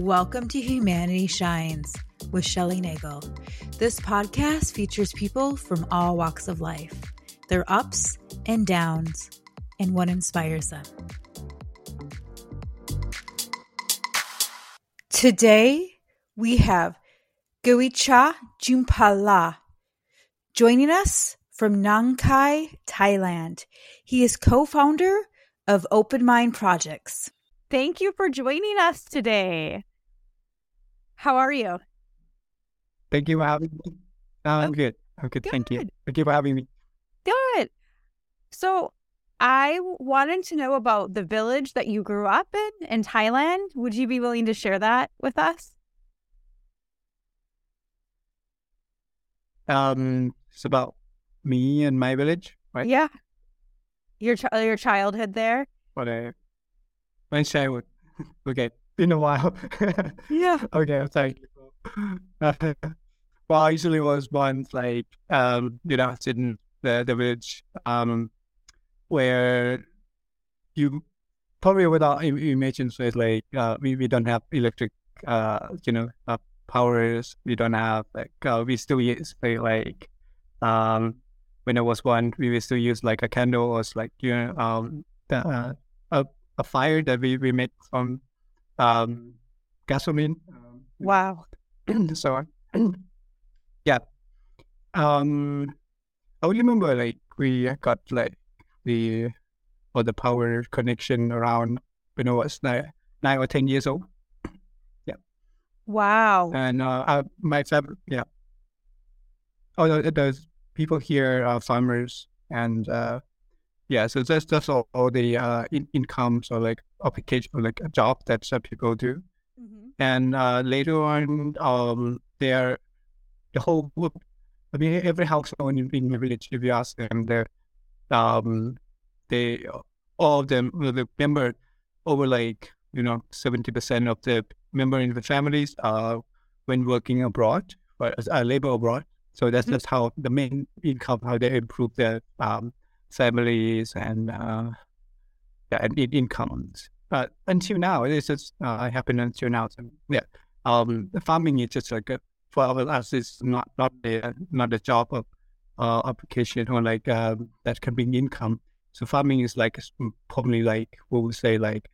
Welcome to Humanity Shines with Shelly Nagell. This podcast features people from all walks of life, their ups and downs, and what inspires them. Today, we have Gaweechat Joompaula joining us from Nong Khai, Thailand. He is co founder of Open Mind Projects. Thank you for joining us today. How are you? Thank you for having me. I'm good. I'm good. Thank you. Thank you for having me. Good. So, I wanted to know about the village that you grew up in in Thailand. Would you be willing to share that with us? Um, it's about me and my village, right? Yeah. Your your childhood there? But uh, my childhood. okay, been a while. Yeah. okay, thank you. well, I usually was born like um, you know, in the the village um, where you probably without im- imagine so it's like uh, we we don't have electric uh, you know, uh, powers. We don't have like uh, we still use like, like um when I was one, we used to use like a candle or like you know um the, uh, a a fire that we, we made from um gasoline. Um, Wow. so yeah. Um I remember like we got like the or the power connection around when I was nine, nine or ten years old. Yeah. Wow. And uh, uh my family yeah. Oh no, there's people here are farmers and uh yeah, so that's that's all, all the uh in, income so like application like a job that some people do. Mhm. and uh, later on, um, they're the whole group. I mean, every household in, in the village, if you ask them, they um, they all of them the member over like you know seventy percent of the member in the families are when working abroad or uh, labor abroad. So that's Mhm. that's how the main income how they improve their um, families and uh, and in- incomes. But until now, it's just uh, happened until now. So, yeah, um, the farming is just like a, for us, it's not not a not a job of uh, application or like um, that can bring income. So farming is like probably like what we say like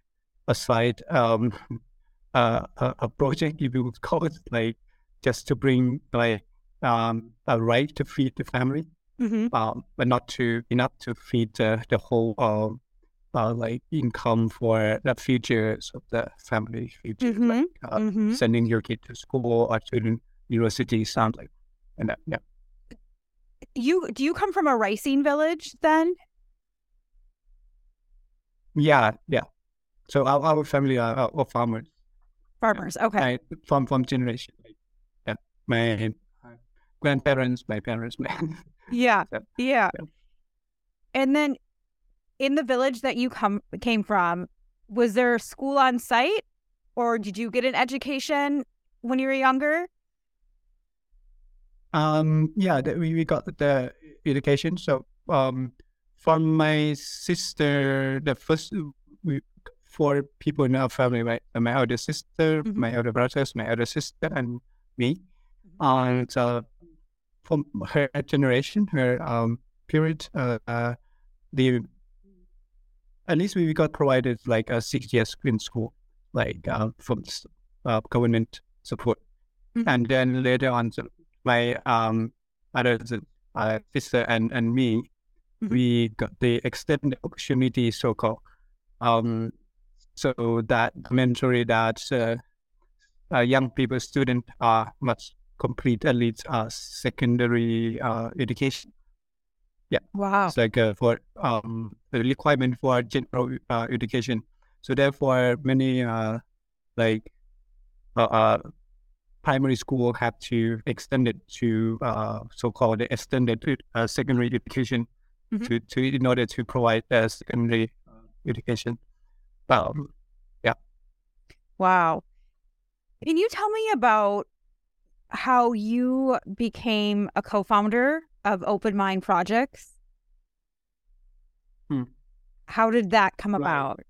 a side um, uh, a, a project if you would call it like just to bring like um, a right to feed the family Mhm. um, but not to enough to feed the, the whole um, uh, like income for the futures of the family future, Mhm. like uh, Mhm. sending your kid to school or to university, sound like, and yeah. You do you come from a ricing village then? Yeah, yeah. So our, our family are, are, farmers, Farmers. Okay. right? From from generation. Yeah, my grandparents, my parents, my Yeah. Yeah. Yeah. Yeah. And then in the village that you come came from, was there a school on site or did you get an education when you were younger? Um, yeah, the, we, we got the education. So, um, from my sister, the first we four people in our family, right? My older sister, Mhm. my older brothers, my older sister, and me. And uh, from her generation, her um period, uh, uh the at least we got provided like a six years in school, like uh, from uh, government support, Mhm. and then later on, my um other uh, sister and and me, Mhm. we got the extended opportunity, so called, um, so that mentally that uh, uh, young people student are must complete at least uh, secondary uh, education. Yeah. Wow. It's like uh, for um the requirement for general uh, education. So therefore, many uh like uh, uh primary school have to extend it to uh so-called extended uh, secondary education Mhm. to to in order to provide uh, secondary education. Um, yeah. Wow. Can you tell me about how you became a co founder of Open Mind Projects? How did that come Right. about?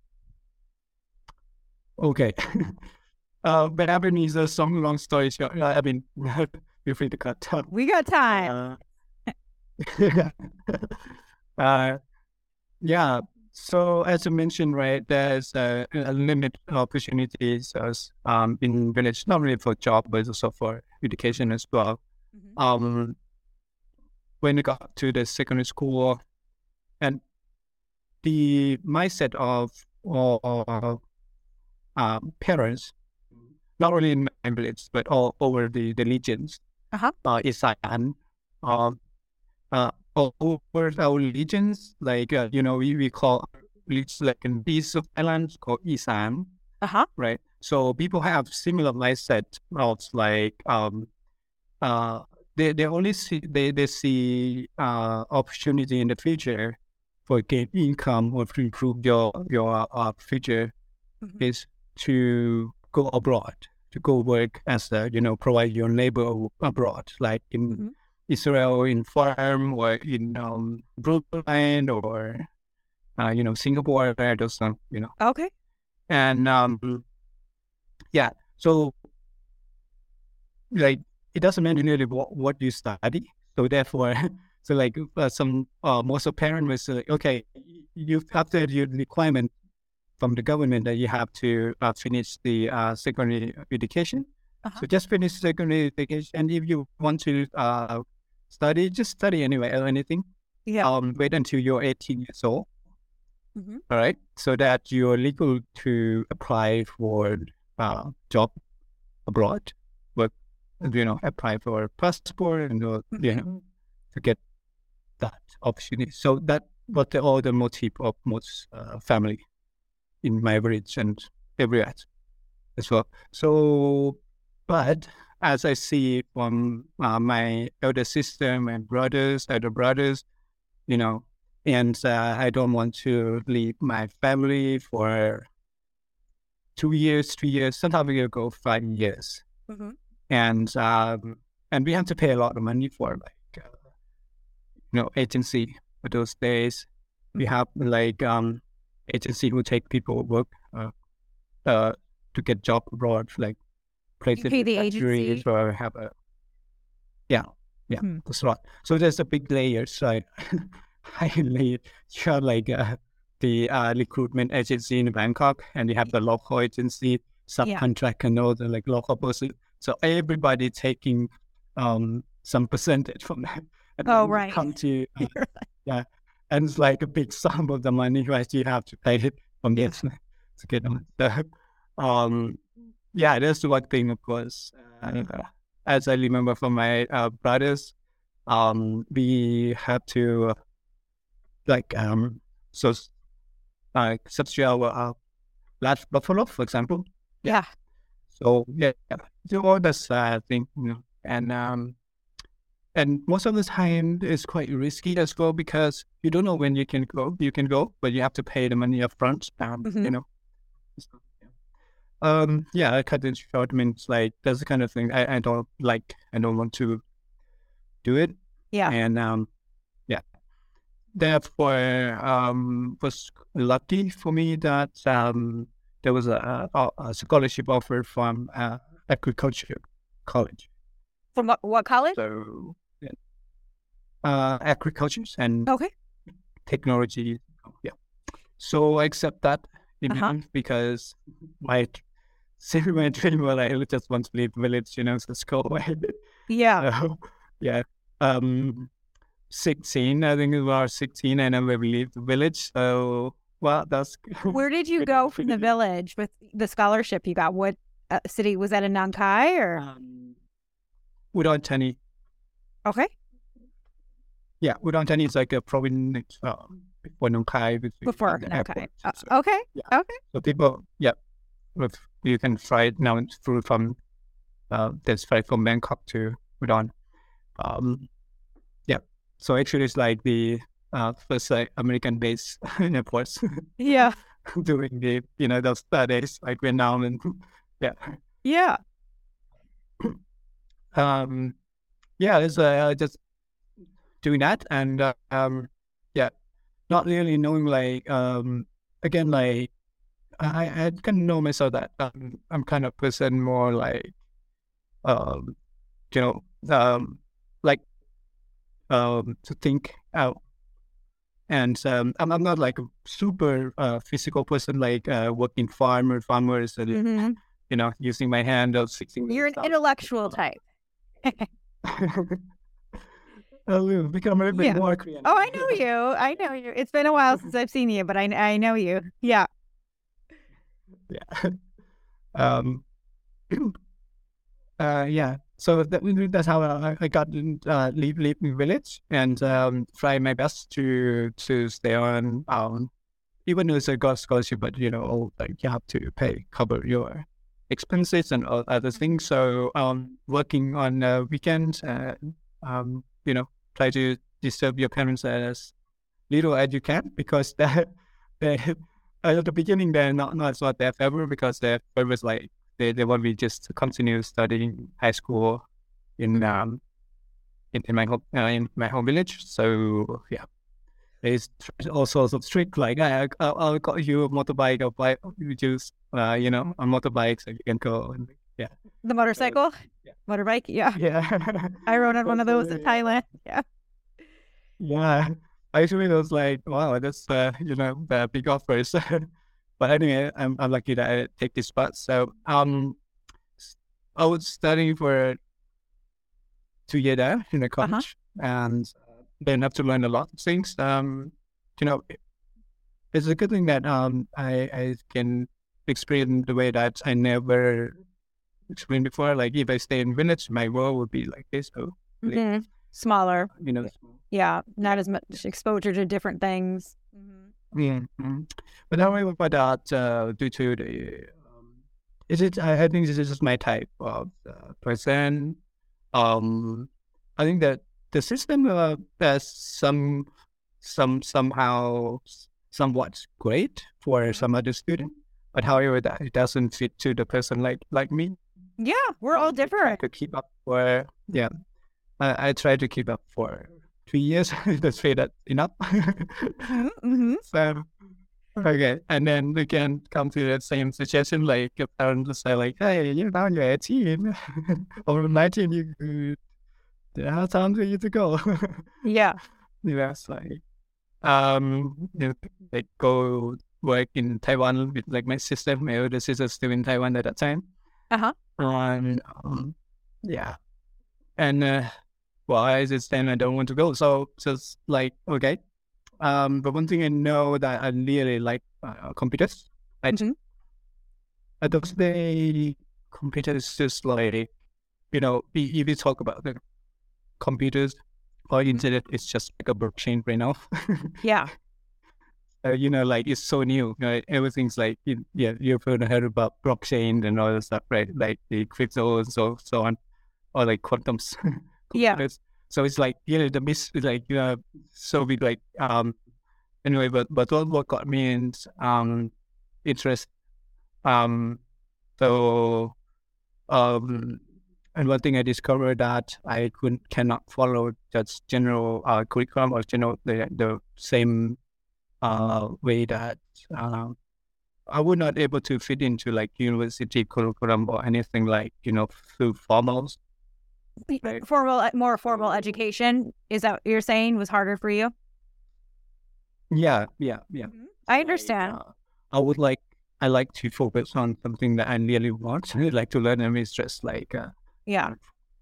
Okay. uh, but I mean, is a some long story short. uh, I mean, feel free to cut. We got time. Uh, uh, yeah. So as I mentioned, right, there's a, a limit opportunities as um in village, not only for job but also for education as well. Mhm. Um, when I got to the secondary school, and the mindset of or um, parents, not only in my village but all over the the regions, Uh-huh. uh, Isan, um, uh, all over our regions, like uh, you know, we, we call it's like in east of called Isan, Uh huh. right? So people have similar mindset of like um uh they, they only see they, they see uh opportunity in the future for gain income or to improve your your uh, future Mhm. is to go abroad to go work as a you know provide your labor abroad like in Mhm. Israel in farm or in um Brooklyn or uh, you know Singapore or those some you know Okay. and um yeah so like it doesn't matter really what, what you study so therefore so like uh, some uh, most of parents will say okay you after your requirement from the government that you have to uh, finish the uh, secondary education Uh-huh. so just finish secondary education and if you want to uh, study just study anyway or anything Yeah. um wait until you're 18 years old. Mhm. all right? So that you're legal to apply for uh, job abroad work you know apply for a passport and uh, you know to get that opportunity. So that was the all the motive of most uh, family in my village and everywhere as well. So but as i see from uh, my elder sister my brothers elder brothers you know and uh, I don't want to leave my family for two years, three years. Sometimes we go five years, Mhm. and um, and we have to pay a lot of money for like uh, you know agency for those days. We have like um agency who take people work uh, uh to get job abroad, like places pay the agency? or have a yeah yeah Hmm. that's right. So there's a big layer. So I lay you have like uh, the uh, recruitment agency in Bangkok, and you have the local agency, subcontract, and all the like local person. So everybody taking um some percentage from that. And Oh, right. Come to uh, yeah, and it's like a big sum of the money you have to pay it from this to get on. So, um, yeah, that's one thing, of course. Uh, as I remember from my uh, brothers, um, we had to like um, so like substitute our uh, large buffalo, for example. Yeah. So yeah, so all that's uh, thing, you know, and um, and most of the time it's quite risky as well because you don't know when you can go. You can go, but you have to pay the money up front. Um, Mhm. you know. So. Um. Yeah. I cut it short. Means like that's the kind of thing I, I don't like. I don't want to do it. Yeah. And um, yeah. Therefore, um, was lucky for me that um there was a, a, a scholarship offer from uh, agriculture college. From what, what college? So, yeah. uh, agriculture and Okay. technology. Yeah. So I accept that Uh-huh. because my see my dream was I just want to leave the village, you know, so let's go away. Yeah. So, yeah. Um, 16, I think it was 16, and then we leave the village. So, well, that's Where did you go from the village with the scholarship you got? What uh, city was that in Nong Khai or? um, Udon Thani. Okay. Yeah, Udon Thani is like a province uh, before Nong Khai. which is Before the Nong Khai. airport. Uh, So- okay. yeah. Okay. So people, yeah, if you can fly it now it's through from uh, there's flight from Bangkok to Udon. Um, yeah. So actually, it's like the uh, first like American base airports Yeah. doing the you know those studies like Vietnam and yeah. Yeah. Um, yeah, it's uh, just doing that and uh, um, yeah. not really knowing like um again like I I kind of know myself that um, I'm kind of person more like um you know um like um to think out and um I'm, I'm not like a super uh, physical person like uh working farmer farmers and Mhm. you know using my hand or fixing You're an stuff. intellectual type. I will become a little bit more creative. Oh, I know you. I know you. It's been a while since I've seen you, but I I know you. Yeah. Yeah. um. uh. Yeah. So that, that's how I, I got in, uh, leave leave village and um try my best to to stay on um even though it's a God scholarship, but you know like you have to pay cover your expenses and all other things. So um working on uh, weekends, uh, um you know try to disturb your parents as little as you can because that at the beginning they're not not not their favorite because their favorite was like they, they want me just to continue studying high school in um in, in my home uh, in my home village. So yeah, it's all sorts of strict like I I'll, I'll got you a motorbike or bike you just uh you know a motorbike so you can go and yeah The motorcycle? yeah. Motorbike? Yeah. yeah I rode on one of those in Thailand. Yeah. Yeah, actually, it was like, wow, that's uh, you know, the big offers. but anyway, I'm I'm lucky that I take this spot. So um, I was studying for two years there in the college, and uh, then have to learn a lot of things. Um, you know, it's a good thing that um I I can experience the way that I never explained before. Like if I stay in village, my world would be like this. So? Mhm. Smaller. you know. Yeah. Yeah, not as much exposure to different things. Yeah. mm. But not really about that uh, due to the. Um, is it? I, I think this is just my type of uh, person. Um, I think that the system uh, has some, some somehow somewhat great for some other student, but however that it doesn't fit to the person like like me. Yeah. We're all I try different. to keep up for yeah. I, I try to keep up for three years. Let's say that enough. Mm-hmm. So okay, and then again come to the same situation. Like your parents say, like, "Hey, you know, now you're 18 or 19. You, you how time for you to go?" Yeah. it's like, um, you know, like go work in Taiwan with like my sister, my older sister, still in Taiwan at that time. Uh-huh. And um, yeah, and uh, why is it then I don't want to go? So just like okay, um, but one thing I know that I really like uh, computers. I Mhm. I don't say computers just like you know if you talk about the computers or internet, it's just like a blockchain right now. Yeah. uh, you know, like it's so new. You know, everything's like, you, yeah, you've heard, heard about blockchain and all that stuff, right? Like the crypto and so so on, or like quantums. Yeah. So it's like, you know, the miss, like, you know, so big, like, um, anyway, but but what what got me in um interest, um, so um. And one thing I discovered that I couldn't cannot follow just general uh, curriculum or general the the same uh, way that um, I would not able to fit into like university curriculum or anything like you know through formals. Right. Formal, more formal education. Is that what you're saying was harder for you? Yeah, yeah, yeah. I Like, understand. uh, I would like I like to focus on something that I really want. I like to learn and it's just like uh, Yeah.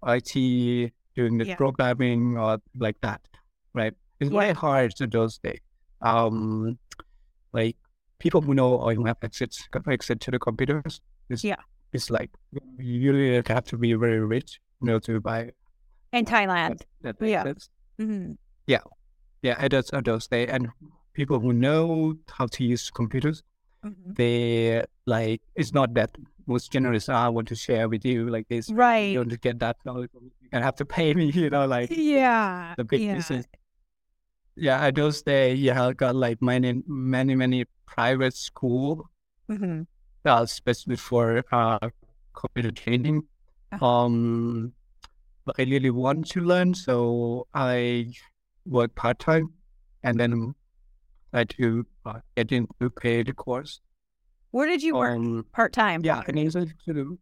IT, doing the Yeah. programming or like that, right? It's Yeah. very hard to those days. Um, like people who know or who have access access to the computers, it's, Yeah. it's like you really have to be very rich, you know, to buy In. Thailand. that Yeah. access. hmm Yeah, at those, at those days, and people who know how to use computers, Mm-hmm. they like it's not that most generous. "Ah, I want to share with you like this. Right. You don't get that knowledge. You can have to pay me, you know, like Yeah. the big yeah. business. Yeah, at those days, yeah, I got like many, many, many private school, hmm uh, especially for uh, computer training. Uh-huh. Um, but I really want to learn, so I work part time, and then I do uh, get into paid course. Where did you work Um, part time? yeah, and it's a sort of,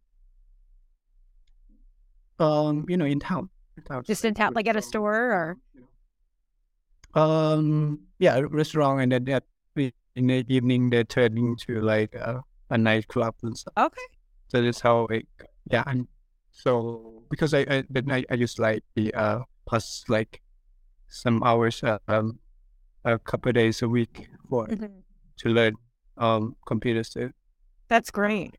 um, you know, in town. In town. Just in town, like at a store or? Um, yeah, restaurant, and then at in the evening they turn into like a, a nightclub and stuff. Okay. So that's how it, yeah. And so because I, I then I, I just like the uh plus like some hours uh, um a couple of days a week for Mhm. to learn um computers too. That's great.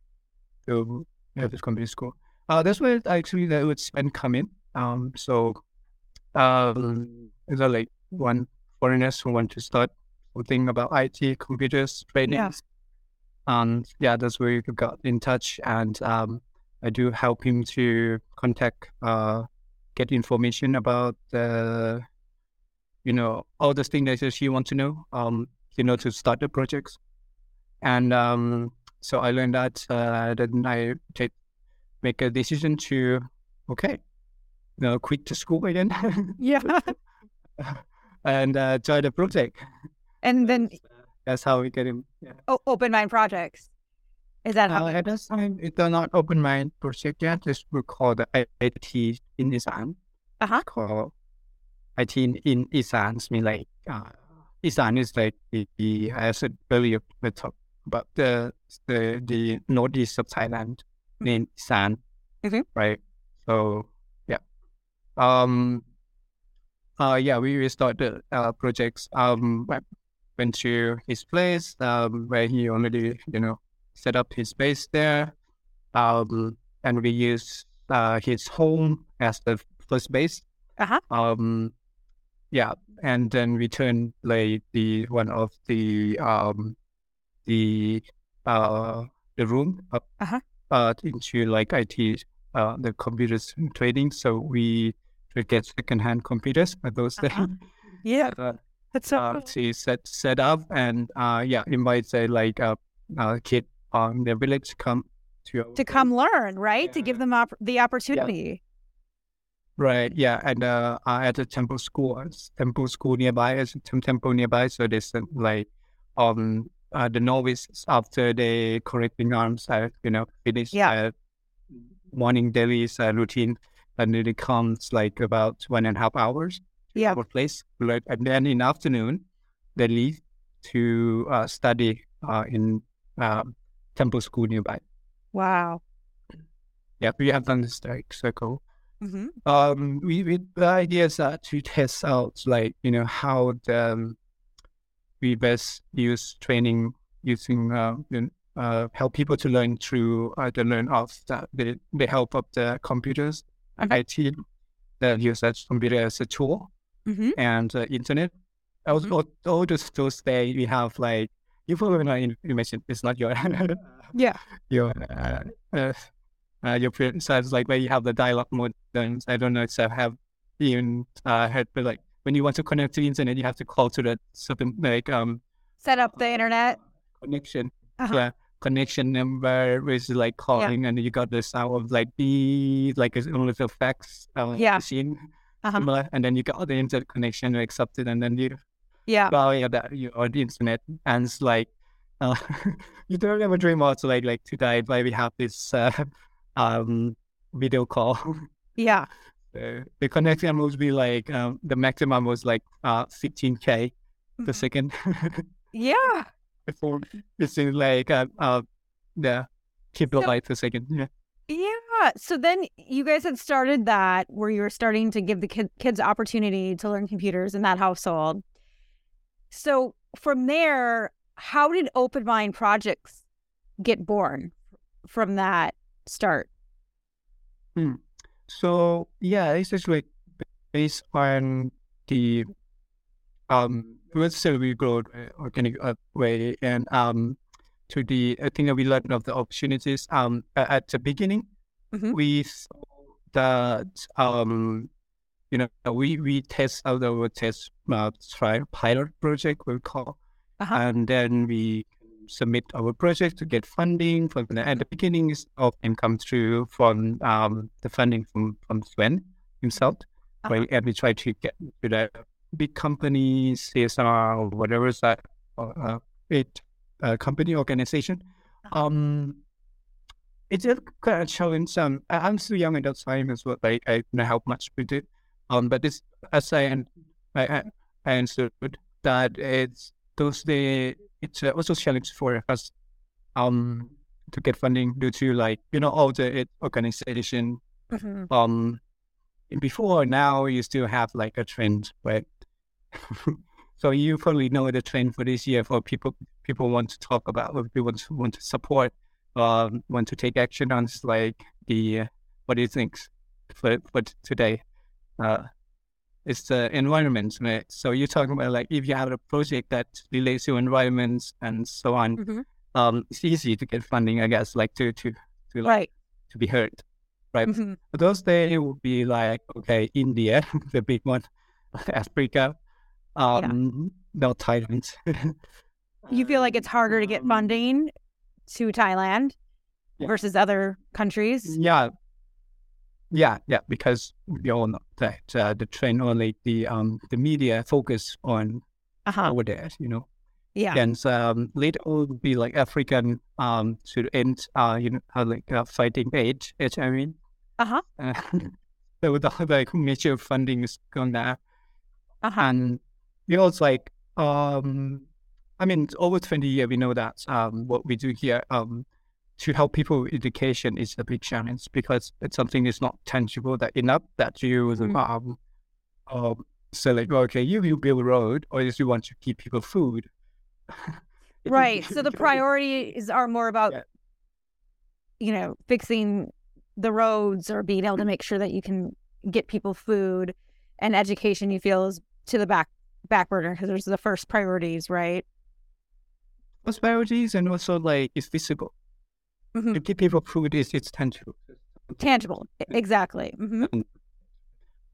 to have this computer school. Uh, that's where actually that would spend coming. Um, so um, is there like one foreigners who want to start something about IT, computers, training. Yeah. And yeah, that's where you got in touch. And um, I do help him to contact, uh, get information about the, you know, all the things that she wants to know, um, you know, to start the projects. And um, so I learned that. Uh, then I take make a decision to, okay, you know, quit the school again Yeah. and uh, join the project. and then That's how we get him. Yeah. oh, open mind projects. Is that how? Uh, at this time, it it's not open mind project yet. It's we call the IT in Isan. Uh-huh. Called IT in, in Isan. Mean like uh, Isan is like the, the as I said earlier we talked about the the the northeast of Thailand named Isan. Mhm. Right. So yeah. Um. Uh yeah, we, we started uh projects. Um, went- went to his place. Um, where he already you know set up his base there. Um, and we use uh, his home as the first base. Uh-huh. Um, yeah, and then we turn like the one of the um, the uh, the room up Uh-huh. uh, into like IT, uh, the computers trading. So we we get secondhand computers at those Uh-huh. things. Yeah. Uh, That's so uh, cool. to set set up and uh yeah invite say like a uh, kid on the village to come to our to place. come learn, right? To give them op- the opportunity. right yeah and uh, at the temple school temple school nearby is temple nearby so there's like um uh, the novice after they correcting arms uh, you know finish Yeah. uh, morning daily uh, routine and then it comes like about one and a half hours Yeah. our place Like, and then in afternoon they leave to uh, study uh, in uh, temple school nearby. Wow. yeah we have done this like circle hmm um we, we the idea is uh, to test out like you know how the um, we best use training using uh, uh help people to learn through uh, the learn of the, the the help of the computers. Okay. IT that use that computer as a tool hmm and uh, internet. Also all, all those those days we have like you probably not in- you mentioned it's not your Yeah. your uh, uh, uh, your like where you have the dialogue mode. Then I don't know if I have even uh, heard, but like when you want to connect to the internet, you have to call to the certain like um Set up the internet. connection, Uh-huh. yeah, connection number, which is like calling, and you got the sound of like B, like it's only the fax uh, Yeah. machine, Uh-huh. similar, and then you got the internet connection accepted, and then you Yeah. that you on the internet and it's like uh, you don't ever dream also like like today but we have this uh, um video call Yeah. uh, the connection must be like um, the maximum was like uh 15k per Mhm. second Yeah. before it's in like uh, uh the kilobyte per second yeah Yeah. So then you guys had started that where you were starting to give the kid, kids opportunity to learn computers in that household. So from there, how did Open Mind Projects get born from that start? So yeah, it's just like based on the um let's say we grow uh, organic uh, way and um to the I think that we learned of the opportunities um at the beginning Mhm. we saw that um you know we we test out our test uh, try pilot project we call Uh-huh. and then we submit our project to get funding from the, at the beginning is often come through from um, the funding from from Sven himself Uh-huh. right? and we try to get to the big companies CSR or whatever that uh, it uh, company organization. Um, it's a kind of challenge. Um, I'm still young at that time as well. Like I don't help much with it. Um, but this, as I un- I, I understood that it's those the it's uh, also challenge for us um to get funding due to like you know all the it organization? Mhm. um before now you still have like a trend right? So you probably know the trend for this year for people people want to talk about or people want to, want to support um want to take action on like the uh, what do you think for for today uh it's the environment right so you're talking about like if you have a project that relates to environments and so on Mhm. um it's easy to get funding i guess like to to to like Right. to be heard right Mhm. for those days would be like okay, India, the big one, Africa, um, no Thailand. You feel like it's harder to get funding to Thailand Yeah. versus other countries. Yeah, yeah, yeah. Because we all know that uh, the trend only the um the media focus on Uh huh. over there, you know. Yeah. And um, later would be like African um to end uh you know like uh, fighting I mean, Uh-huh. Uh, so with the like major funding is gone there. Uh huh. and we also like um i mean over 20 years we know that um what we do here um to help people with education is a big challenge because it's something that's not tangible that enough that you Mhm. um um so like okay you you build a road or if you want to give people food Right. So the priorities are more about, Yeah. you know, fixing the roads or being able to make sure that you can get people food and education. You feel is to the back back burner because there's the first priorities, right? prosperity and also like it's visible Mhm. to give people food is it's tangible Tangible. Exactly. hmm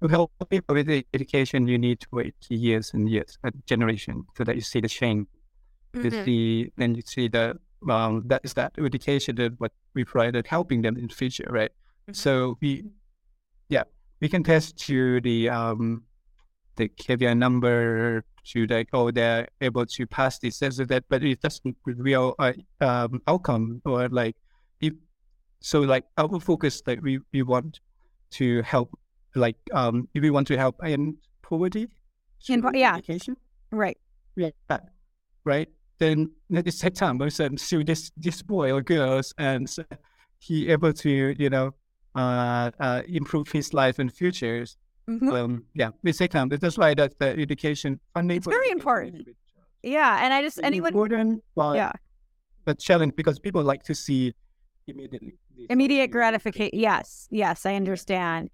to help people with the education, you need to wait years and years, a generation, so that you see the change. You Mm-hmm. see, then you see the um, that is that education that what we provided helping them in the future, right? Mhm. So we, yeah, we can test to the um, the KPI number to like oh they're able to pass this, this that, but it doesn't real uh, um, outcome or like if so like our focus like we we want to help like um if we want to help in poverty In yeah. education Right. yeah right then at the same time also so this this boy or girls and he able to you know uh, uh improve his life and futures Mhm. um yeah at the same time that's why that the education funding It's very important. Yeah. And I just anyone important but Yeah. but challenge because people like to see immediately immediate gratification. Yes. Yes. I understand.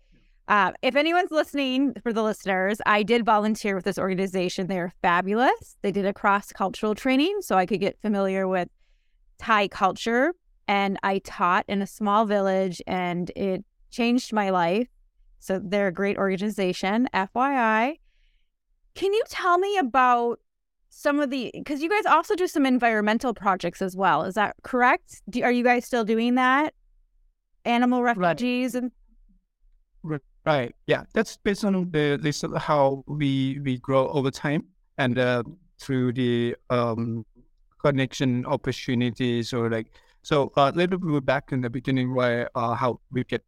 Uh, if anyone's listening for the listeners, I did volunteer with this organization. They're fabulous. They did a cross cultural training so I could get familiar with Thai culture. And I taught in a small village and it changed my life. So they're a great organization, FYI. Can you tell me about some of the, because you guys also do some environmental projects as well. Is that correct? Do, are you guys still doing that? Animal refugees and Right. Yeah. That's based on the this is how we we grow over time and uh, through the um connection opportunities or like so uh, a little bit back in the beginning where uh, how we get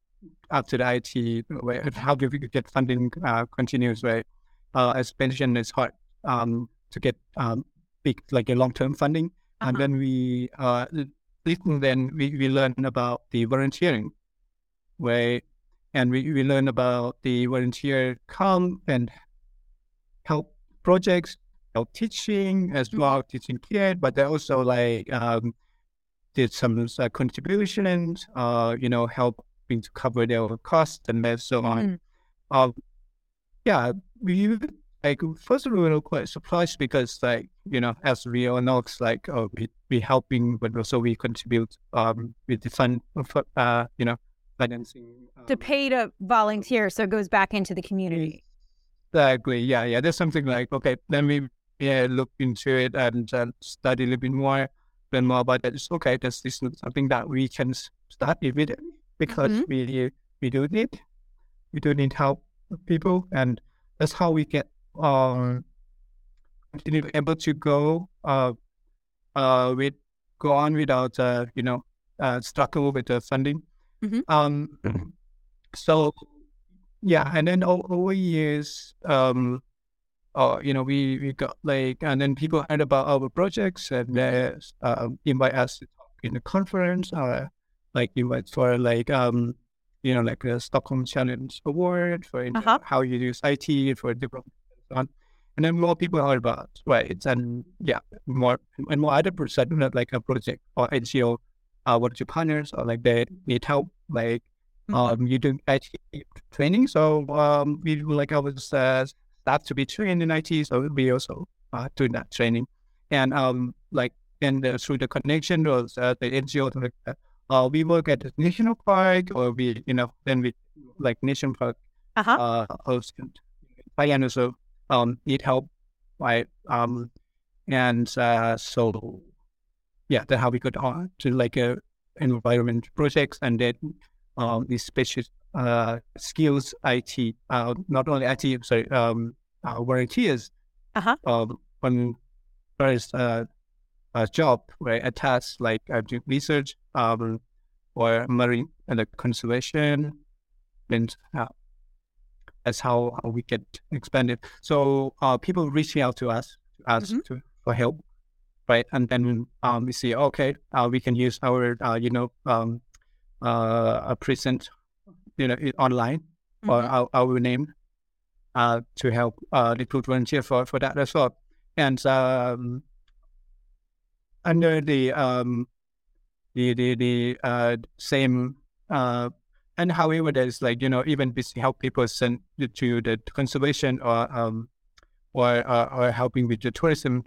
after the IT where how do we get funding uh, continues right uh, as mentioned it's hard um to get um big like a long term funding and Uh-huh. then we uh little then we, we learn about the volunteering where and we, we learn about the volunteer come and help projects, help teaching as Mhm. well, teaching kids, but they also like um, did some uh, contributions, uh, you know, helping to cover their costs and so on. Mhm. Um, yeah, we like first of all we were quite surprised because like you know as we all know it's like oh we we helping but also we contribute um with the fund uh you know financing to um, pay to volunteer so it goes back into the community. Exactly. Yeah, yeah. There's something like okay, let me yeah look into it and uh, study a little bit more, learn more about it. It's okay. That's this is something that we can start immediately because Mhm. we we do need we do need help people, and that's how we get um continue able to go uh, uh, with go on without uh, you know uh, struggle with the funding. Mhm. Um, so yeah, and then o- over years, um, uh, you know, we we got like, and then people heard about our projects and they um, invite us to talk in the conference, uh, like invite for like um, you know, like the Stockholm Challenge Award for Uh-huh. how you use IT for development and so on. And then more people heard about right, and yeah, more and more other person like a project or NGO, uh, what your partners or like they need help, like Mhm. um, you do IT training. So um, we would like our uh, staff to be trained in IT, so we also uh, doing that training, and um, like and uh, through the connection was uh, the NGO, like, uh, uh, we work at the national park, or we you know then we like national park Uh-huh. uh, host and also um, need help, right? Um, and uh, so yeah, that's how we got on to like a environment projects and then um, these special uh, skills IT, uh, not only IT, sorry, um, uh, volunteers. Uh-huh. Um, when is uh, a job where a task like uh, do research um, or marine and the conservation, and uh, that's how, how we get expanded. So uh, people reaching out to us to ask Mhm. to, for help, right? And then um, we see, okay, uh, we can use our, uh, you know, um, uh, a present, you know, online or Mhm. our, our name uh, to help uh, recruit volunteer for, for that as well. And um, under the um, the the, the uh, same uh, and however there's like you know even help people send to the conservation or um or uh, or helping with the tourism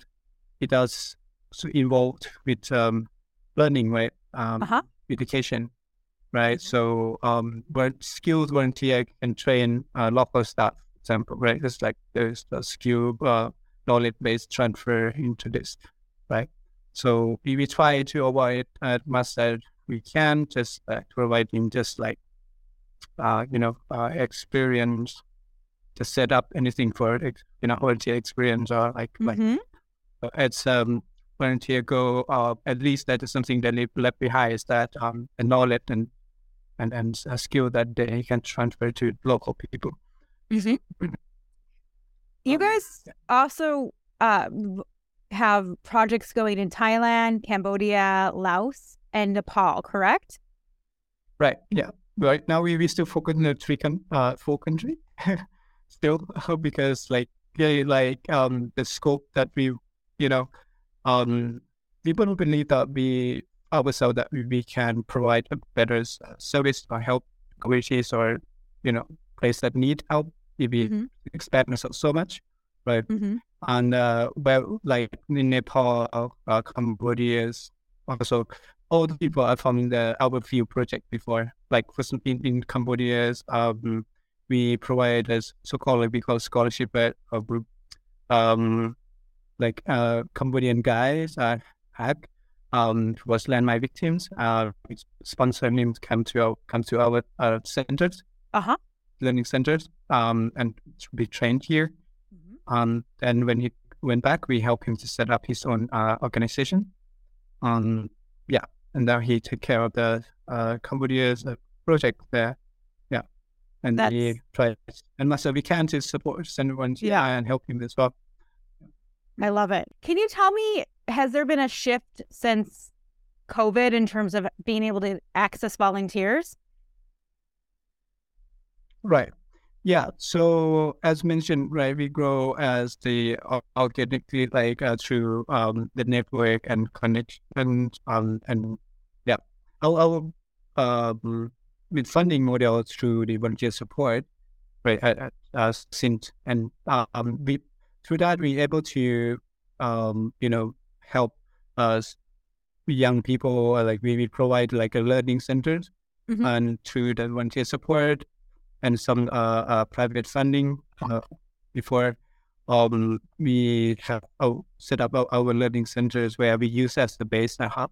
it does so involved with um learning right? Um Uh-huh. education right? So um but skilled volunteer can train uh, local staff for example right? It's like there's a skill uh, knowledge based transfer into this right? So we, we try to avoid as much as we can just uh, providing just like uh, you know, uh, experience to set up anything for it, you know, volunteer experience or like, like Mhm. uh, it's um, volunteer go, uh, at least that is something that they left behind is that um, a knowledge and, and, and a skill that they can transfer to local people. You Um, guys also uh, have projects going in Thailand, Cambodia, Laos, and Nepal, correct? Right. Yeah. Right now we, we still focus on the three con- uh four country still because like yeah like um the scope that we you know um we don't believe that we ourselves that we, we can provide a better uh, service or help communities or you know place that need help if we Mhm. expand ourselves so much right Mm-hmm. and uh, well, like in Nepal, uh, Cambodia, also all the people are from the Albert Field project before. Like for some, in, in Cambodia, um, we provide as so-called we call scholarship at a group, um, like uh, Cambodian guys uh, had um was landmine victims. Uh, sponsor him to come to our come to our uh, centers, Uh-huh. learning centers, um, and to be trained here. Um, and when he went back, we helped him to set up his own uh, organization. Um, yeah, and now he took care of the uh, Cambodia's uh, project there. Yeah, and That's- try as much as we can to support anyone Yeah. and help him as well. I love it. Can you tell me, has there been a shift since COVID in terms of being able to access volunteers? Right. Yeah. So as mentioned, right, we grow as the or- organically like uh, through um, the network and connection um, and yeah, our, our um, with funding model through the volunteer support, right, at, at, uh, since and um, we through that we able to um, you know help us young people like we, we provide like a learning centers Mhm. and through the volunteer support and some uh, uh, private funding uh, before um, we have oh, set up our, our learning centers where we use as the base and hub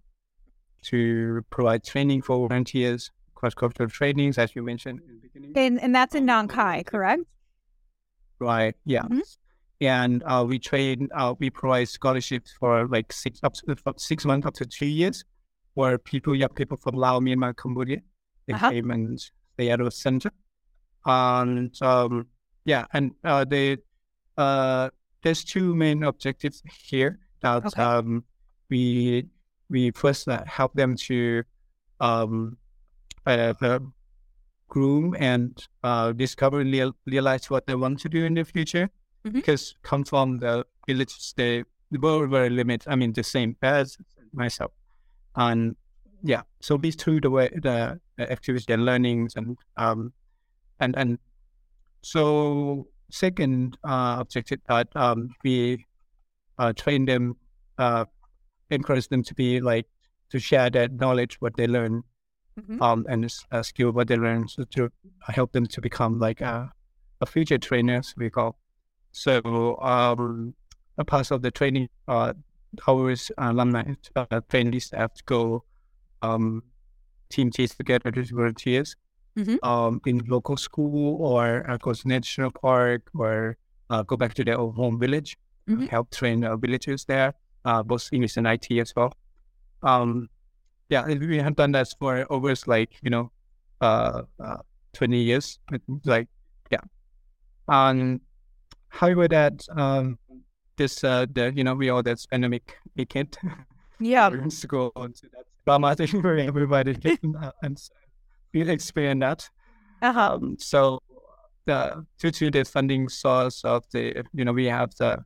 to provide training for volunteers, cross-cultural trainings, as you mentioned in the beginning. And, and that's in Um, Nong Khai, correct? Right. Yeah. Mhm. and uh, we train. Uh, we provide scholarships for like six up to six months up to two years, for people, young people from Laos, Myanmar, Cambodia. They Uh-huh. came and stay at our center, and um, yeah, and uh, they uh, there's two main objectives here. That Okay. um, we we first uh, help them to um, uh, uh, groom and uh, discover and real, realize what they want to do in the future. Mhm. Because come from the villages, they were very limited. I mean, the same as myself, and yeah. So these two the way the, the activities and learnings and um and and so second uh, objective that um, we uh, train them, uh, encourage them to be like to share that knowledge, what they learn, Mhm. um, and uh, skill what they learn, so to help them to become like a, a future trainers we call. So um, a part of the training, uh, our alumni uh, train staff to go um, team teach together with volunteers Mhm. um, in local school or to national park or uh, go back to their own home village, uh, Mhm. help train uh, villagers there, uh, both English and IT as well. Um, yeah, we have done that for over like you know, uh, uh, twenty years. Like, yeah. Um, however, that um, this uh, the you know we all that pandemic weekend Yeah. we're to go on to that drama thing everybody and experience that. Uh-huh. Um, so the due to the funding source of the you know we have the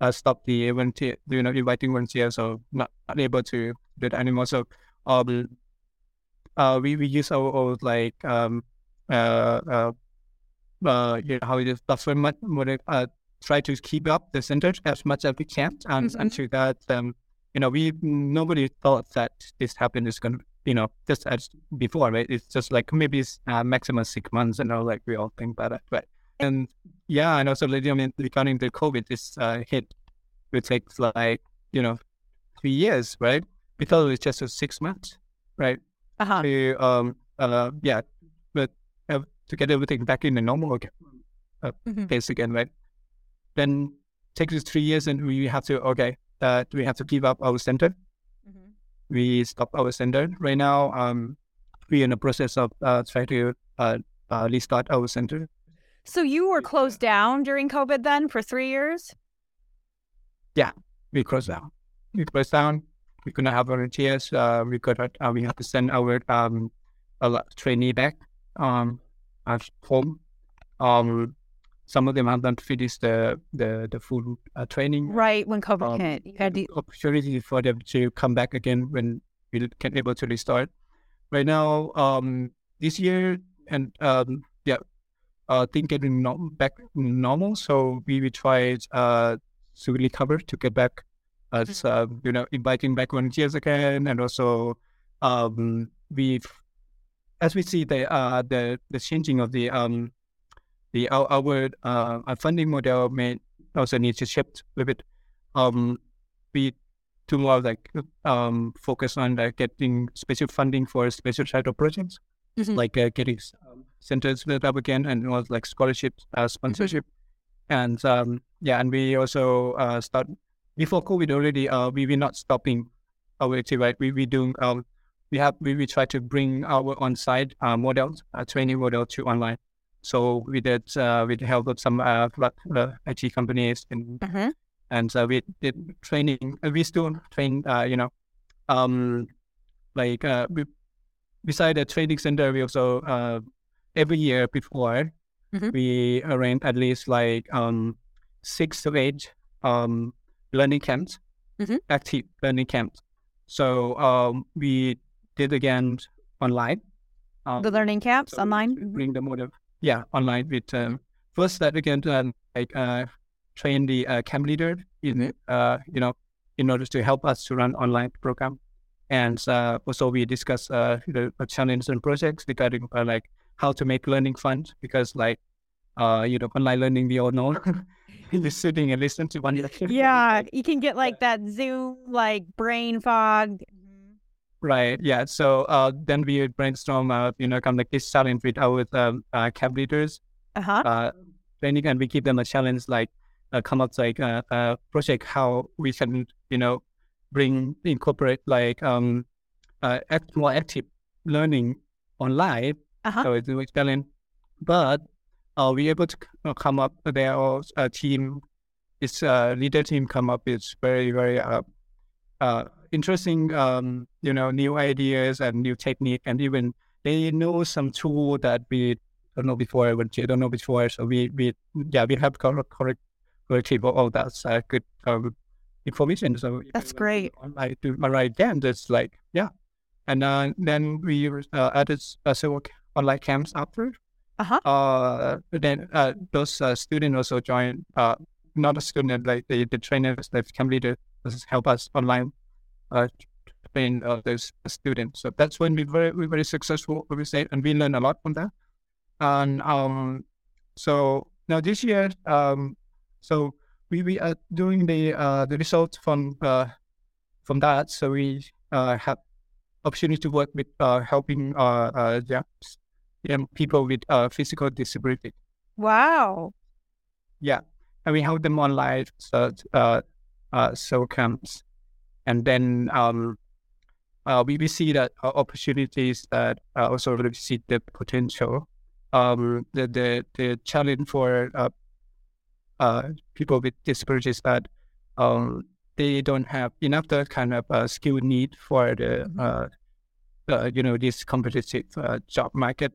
uh, stop the volunteer you know inviting volunteers so not, not able to do that anymore. So um uh we, we use our old like um uh uh uh you know how it is buffer uh try to keep up the center as much as we can and Mhm. until that um you know we nobody thought that this happened is gonna you know just as before right it's just like maybe it's uh, maximum six months and all like we all think about it right and yeah and also like, I mean regarding the COVID this uh hit it takes like you know three years right we thought it was just a six months right Uh-huh. to um uh yeah but uh, to get everything back in the normal again, uh, Mhm. pace again right then takes us three years and we have to okay uh we have to give up our center. We stop our center right now um we're in the process of uh trying to uh, uh restart our center So you were closed down during COVID then for three years? Yeah, we closed down. We closed down. We could not have volunteers uh we could not, uh, we have to send our um a trainee back um at home. Um some of them have not finished the the the full uh, training Right when COVID Um, hit. You had the opportunity for them to come back again when we can able to restart. Right now, um, this year and um, yeah, uh, things getting no- back normal. So we will try uh to recover to get back as uh, you know inviting back volunteers again, and also um we've as we see the uh the the changing of the um the our, our uh our funding model may also need to shift a bit. Um, we do more like um focus on like getting special funding for special type of projects, Mhm. like uh, getting um, centers built up again, and was like scholarships, uh, sponsorship, and um yeah, and we also uh start before COVID already. Uh, we were not stopping our activity. Right, we we doing um we have we, we try to bring our on-site uh, models, uh, training model to online. So we did uh, with the help of some uh, uh, IT companies and Mhm. and uh, we did training. Uh, we still train, uh, you know, um, like uh, we, beside the training center, we also uh, every year before Mhm. we arrange at least like um six to eight um learning camps, Mhm. active learning camps. So um, we did again online. Um, the learning camps so online. Bring the model, yeah, online with um, first that again to um, like uh, train the uh, camp leader in uh, you know in order to help us to run online program, and uh, also we discuss uh, the challenges and projects regarding uh, like how to make learning fun because like uh you know online learning we all know just sitting and listen to one Yeah, you can get like that Zoom like brain fog. Right. Yeah. So uh, then we brainstorm, uh, you know, kind of like this challenge with our um, uh, camp leaders, Uh huh. uh, training, and we give them a challenge like uh, come up like a, a project how we can you know bring incorporate like um uh, act, more active learning online. Uh-huh. So it's a challenge, but uh, we able to uh, come up there or a team. It's a leader team come up. It's very very uh, uh, interesting. Um, you know, new ideas and new technique, and even they know some tool that we don't know before, which we don't know before. So we we yeah we have correct correct corrective all that's uh, good um, information. So That's you want to great. My right hand, it's like yeah, and uh, then we uh, added uh, several online camps after. Uh-huh. Uh, then uh, those uh, students also join. Uh, not a student, like the, the trainers, the camp leader, just help us online. Uh, train uh, those students. So that's when we very we very successful. We say, and we learn a lot from that. And um, so now this year, um, so we we are doing the uh the results from uh from that. So we uh have opportunity to work with uh helping uh uh young people with uh physical disability. Wow. Yeah, and we help them online. So uh uh so camps, and then um. Uh, we, we see that uh, opportunities that uh, also we see the potential. Um, the the the challenge for uh, uh, people with disabilities that um, they don't have enough the kind of uh, skill need for the uh, uh, you know this competitive uh, job market,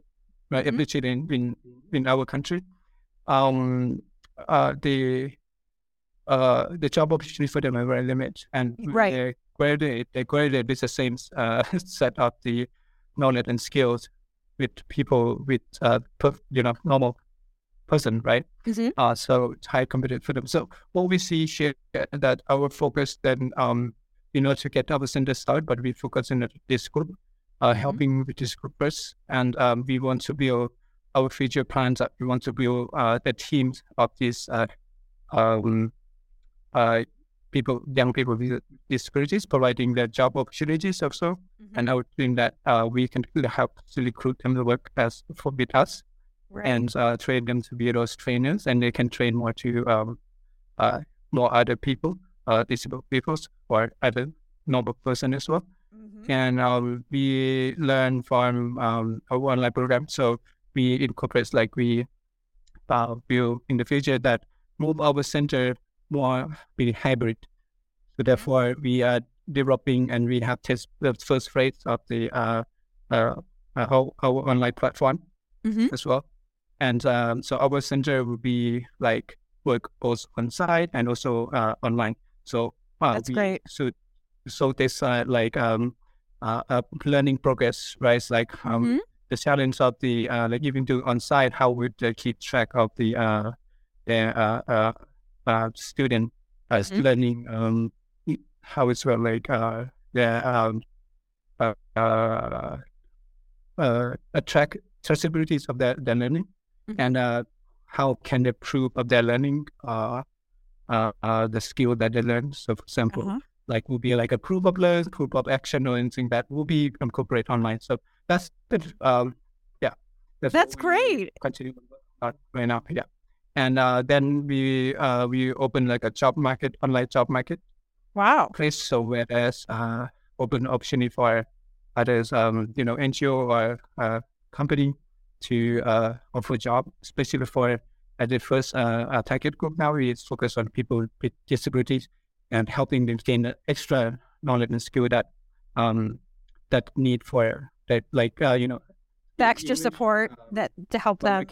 right? Mhm. especially in, in in our country. Um, uh, the uh, the job opportunity for them are very limited, and Right. they graduate they graduate with the same uh, set of the knowledge and skills with people with uh, you know normal person, right? Mhm. Uh, so it's high competitive for them. So what we see here uh, that our focus then, um, you know, to get our center started, but we focus in this group, uh, helping with this group first, and um, we want to build our future plans. That we want to build uh, the teams of these uh, um, uh, people, young people with disabilities, providing their job opportunities also, and I would think that uh, we can help to recruit them to work as for with us Right. and uh, train them to be those trainers, and they can train more to um, uh, more other people, uh, disabled people, or other normal person as well. Mhm. And um, we learn from um, our online program, so we incorporate like we uh, will in the future that move our center more be hybrid. So therefore, we are developing and we have test the first phase of the uh, uh, our, our online platform Mhm. as well. And um, so our center will be like work both on site and also uh, online. So uh, That's great. So so this uh, like um uh, uh, learning progress, right? It's like um Mhm. the challenge of the uh, like even to on site, how would they keep track of the uh their uh, uh, uh student uh, Mhm. learning um how it's well like uh their um uh, uh, uh, track traceabilities of their, their learning Mhm. and uh, how can they prove of their learning uh, uh, uh, the skill that they learn. So, for example, Uh-huh. like will be like a proof of learn, proof of action, or anything that will be incorporated online. So that's the um, yeah, That's what we great. Continue right now, yeah. And uh, then we uh, we open like a job market, online job market Wow. place. So whereas uh, open option for others, um, you know, NGO or uh, company to uh, offer job, especially for at the first uh, uh, target group. Now we focus on people with disabilities and helping them gain the extra knowledge and skill that um, that need for that, like uh, you know, The extra support uh, that to help them.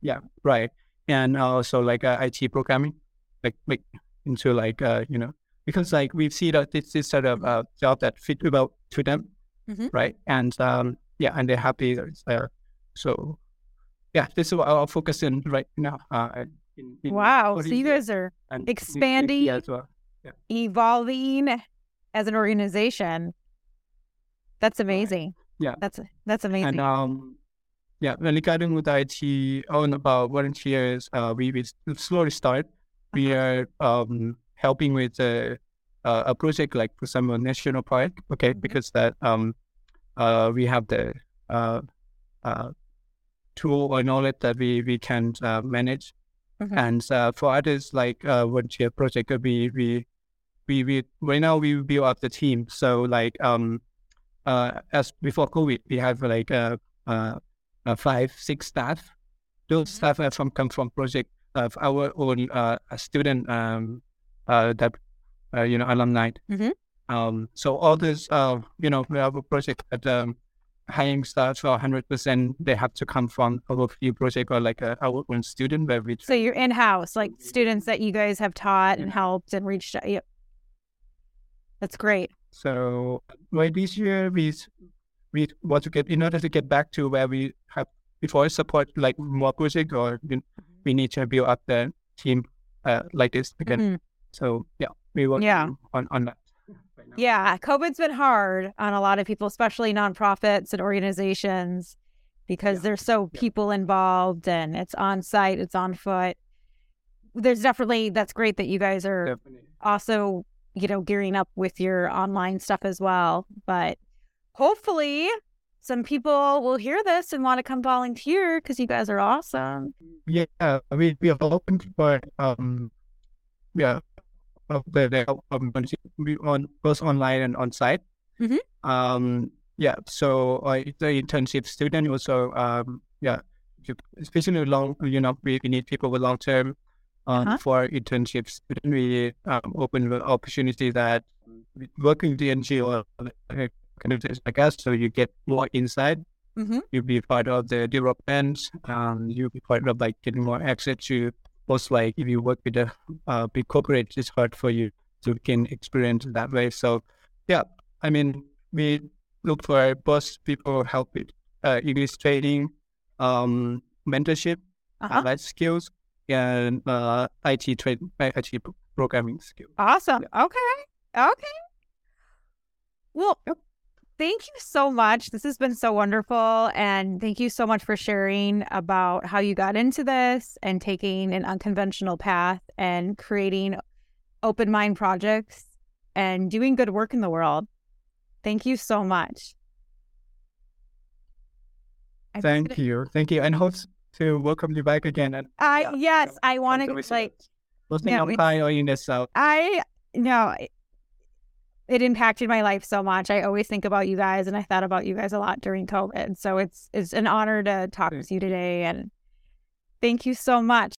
Yeah, right. And also like uh, IT programming, like like into like uh, you know because like we see that this is sort of uh, job that fit well to them, Mhm. right? And um, yeah, and they're happy. there. so yeah, this is what I'll focus in right now. Uh, in, in Wow. So you guys are And- expanding- yeah, well. evolving as an organization. That's amazing. Yeah. That's that's amazing. And um, yeah, when regarding with IT on about volunteers, uh, we we slowly start. We Uh-huh. are um helping with a uh, a project like for example national park, okay, Mhm. because that um uh we have the uh uh tool or knowledge that we we can uh, manage Mhm. And uh, for others, like uh, volunteer project, we we we we right now we build up the team. So like um uh as before COVID, we have like uh uh, uh five six staff. Those Mhm. staff are from come from project of our own uh student um uh that uh, you know alumni. Mhm. Um, so all this uh you know we have a project that um hiring staff for hundred percent they have to come from our few project or like uh, our own student where we So you're in house, like students that you guys have taught and helped and reached out. Yep. That's great. So right this year we we want to get in order to get back to where we have before support like more project or we, we need to build up the team uh, like this again. Mhm. So yeah, we work Yeah. on on that. right. Yeah, COVID's been hard on a lot of people, especially nonprofits and organizations, because Yeah. there's so Yeah. people involved and it's on site, it's on foot. There's definitely that's great that you guys are Definitely. also, you know, gearing up with your online stuff as well. But hopefully, some people will hear this and want to come volunteer because you guys are awesome. Yeah, we we are open for um yeah uh, um, on both online and on site. Mhm. Um yeah, so uh, the internship student also um yeah, especially long you know we, we need people with long term. Um, Uh-huh. For internship student, we um, open the opportunity that working the NGO kind of things like us, so you get more insight Mm-hmm. you'll be part of the development. Um, you'll be part of like getting more access to most like if you work with a uh, big corporate, it's hard for you to gain experience that way. So yeah, I mean, we look for both people help with uh, English training, um, mentorship, Uh-huh. life skills, and uh, IT trade, IT programming skills. Awesome. Okay. Okay. Well, thank you so much. This has been so wonderful. And thank you so much for sharing about how you got into this and taking an unconventional path and creating Openmind Projects and doing good work in the world. Thank you so much. I'm Thank gonna- you, thank you, and hope to welcome you back again. And I yeah, yes, I want to like listening yeah, on or in the south. I no, it, impacted my life so much. I always think about you guys, and I thought about you guys a lot during COVID. So it's it's an honor to talk with you today, and thank you so much.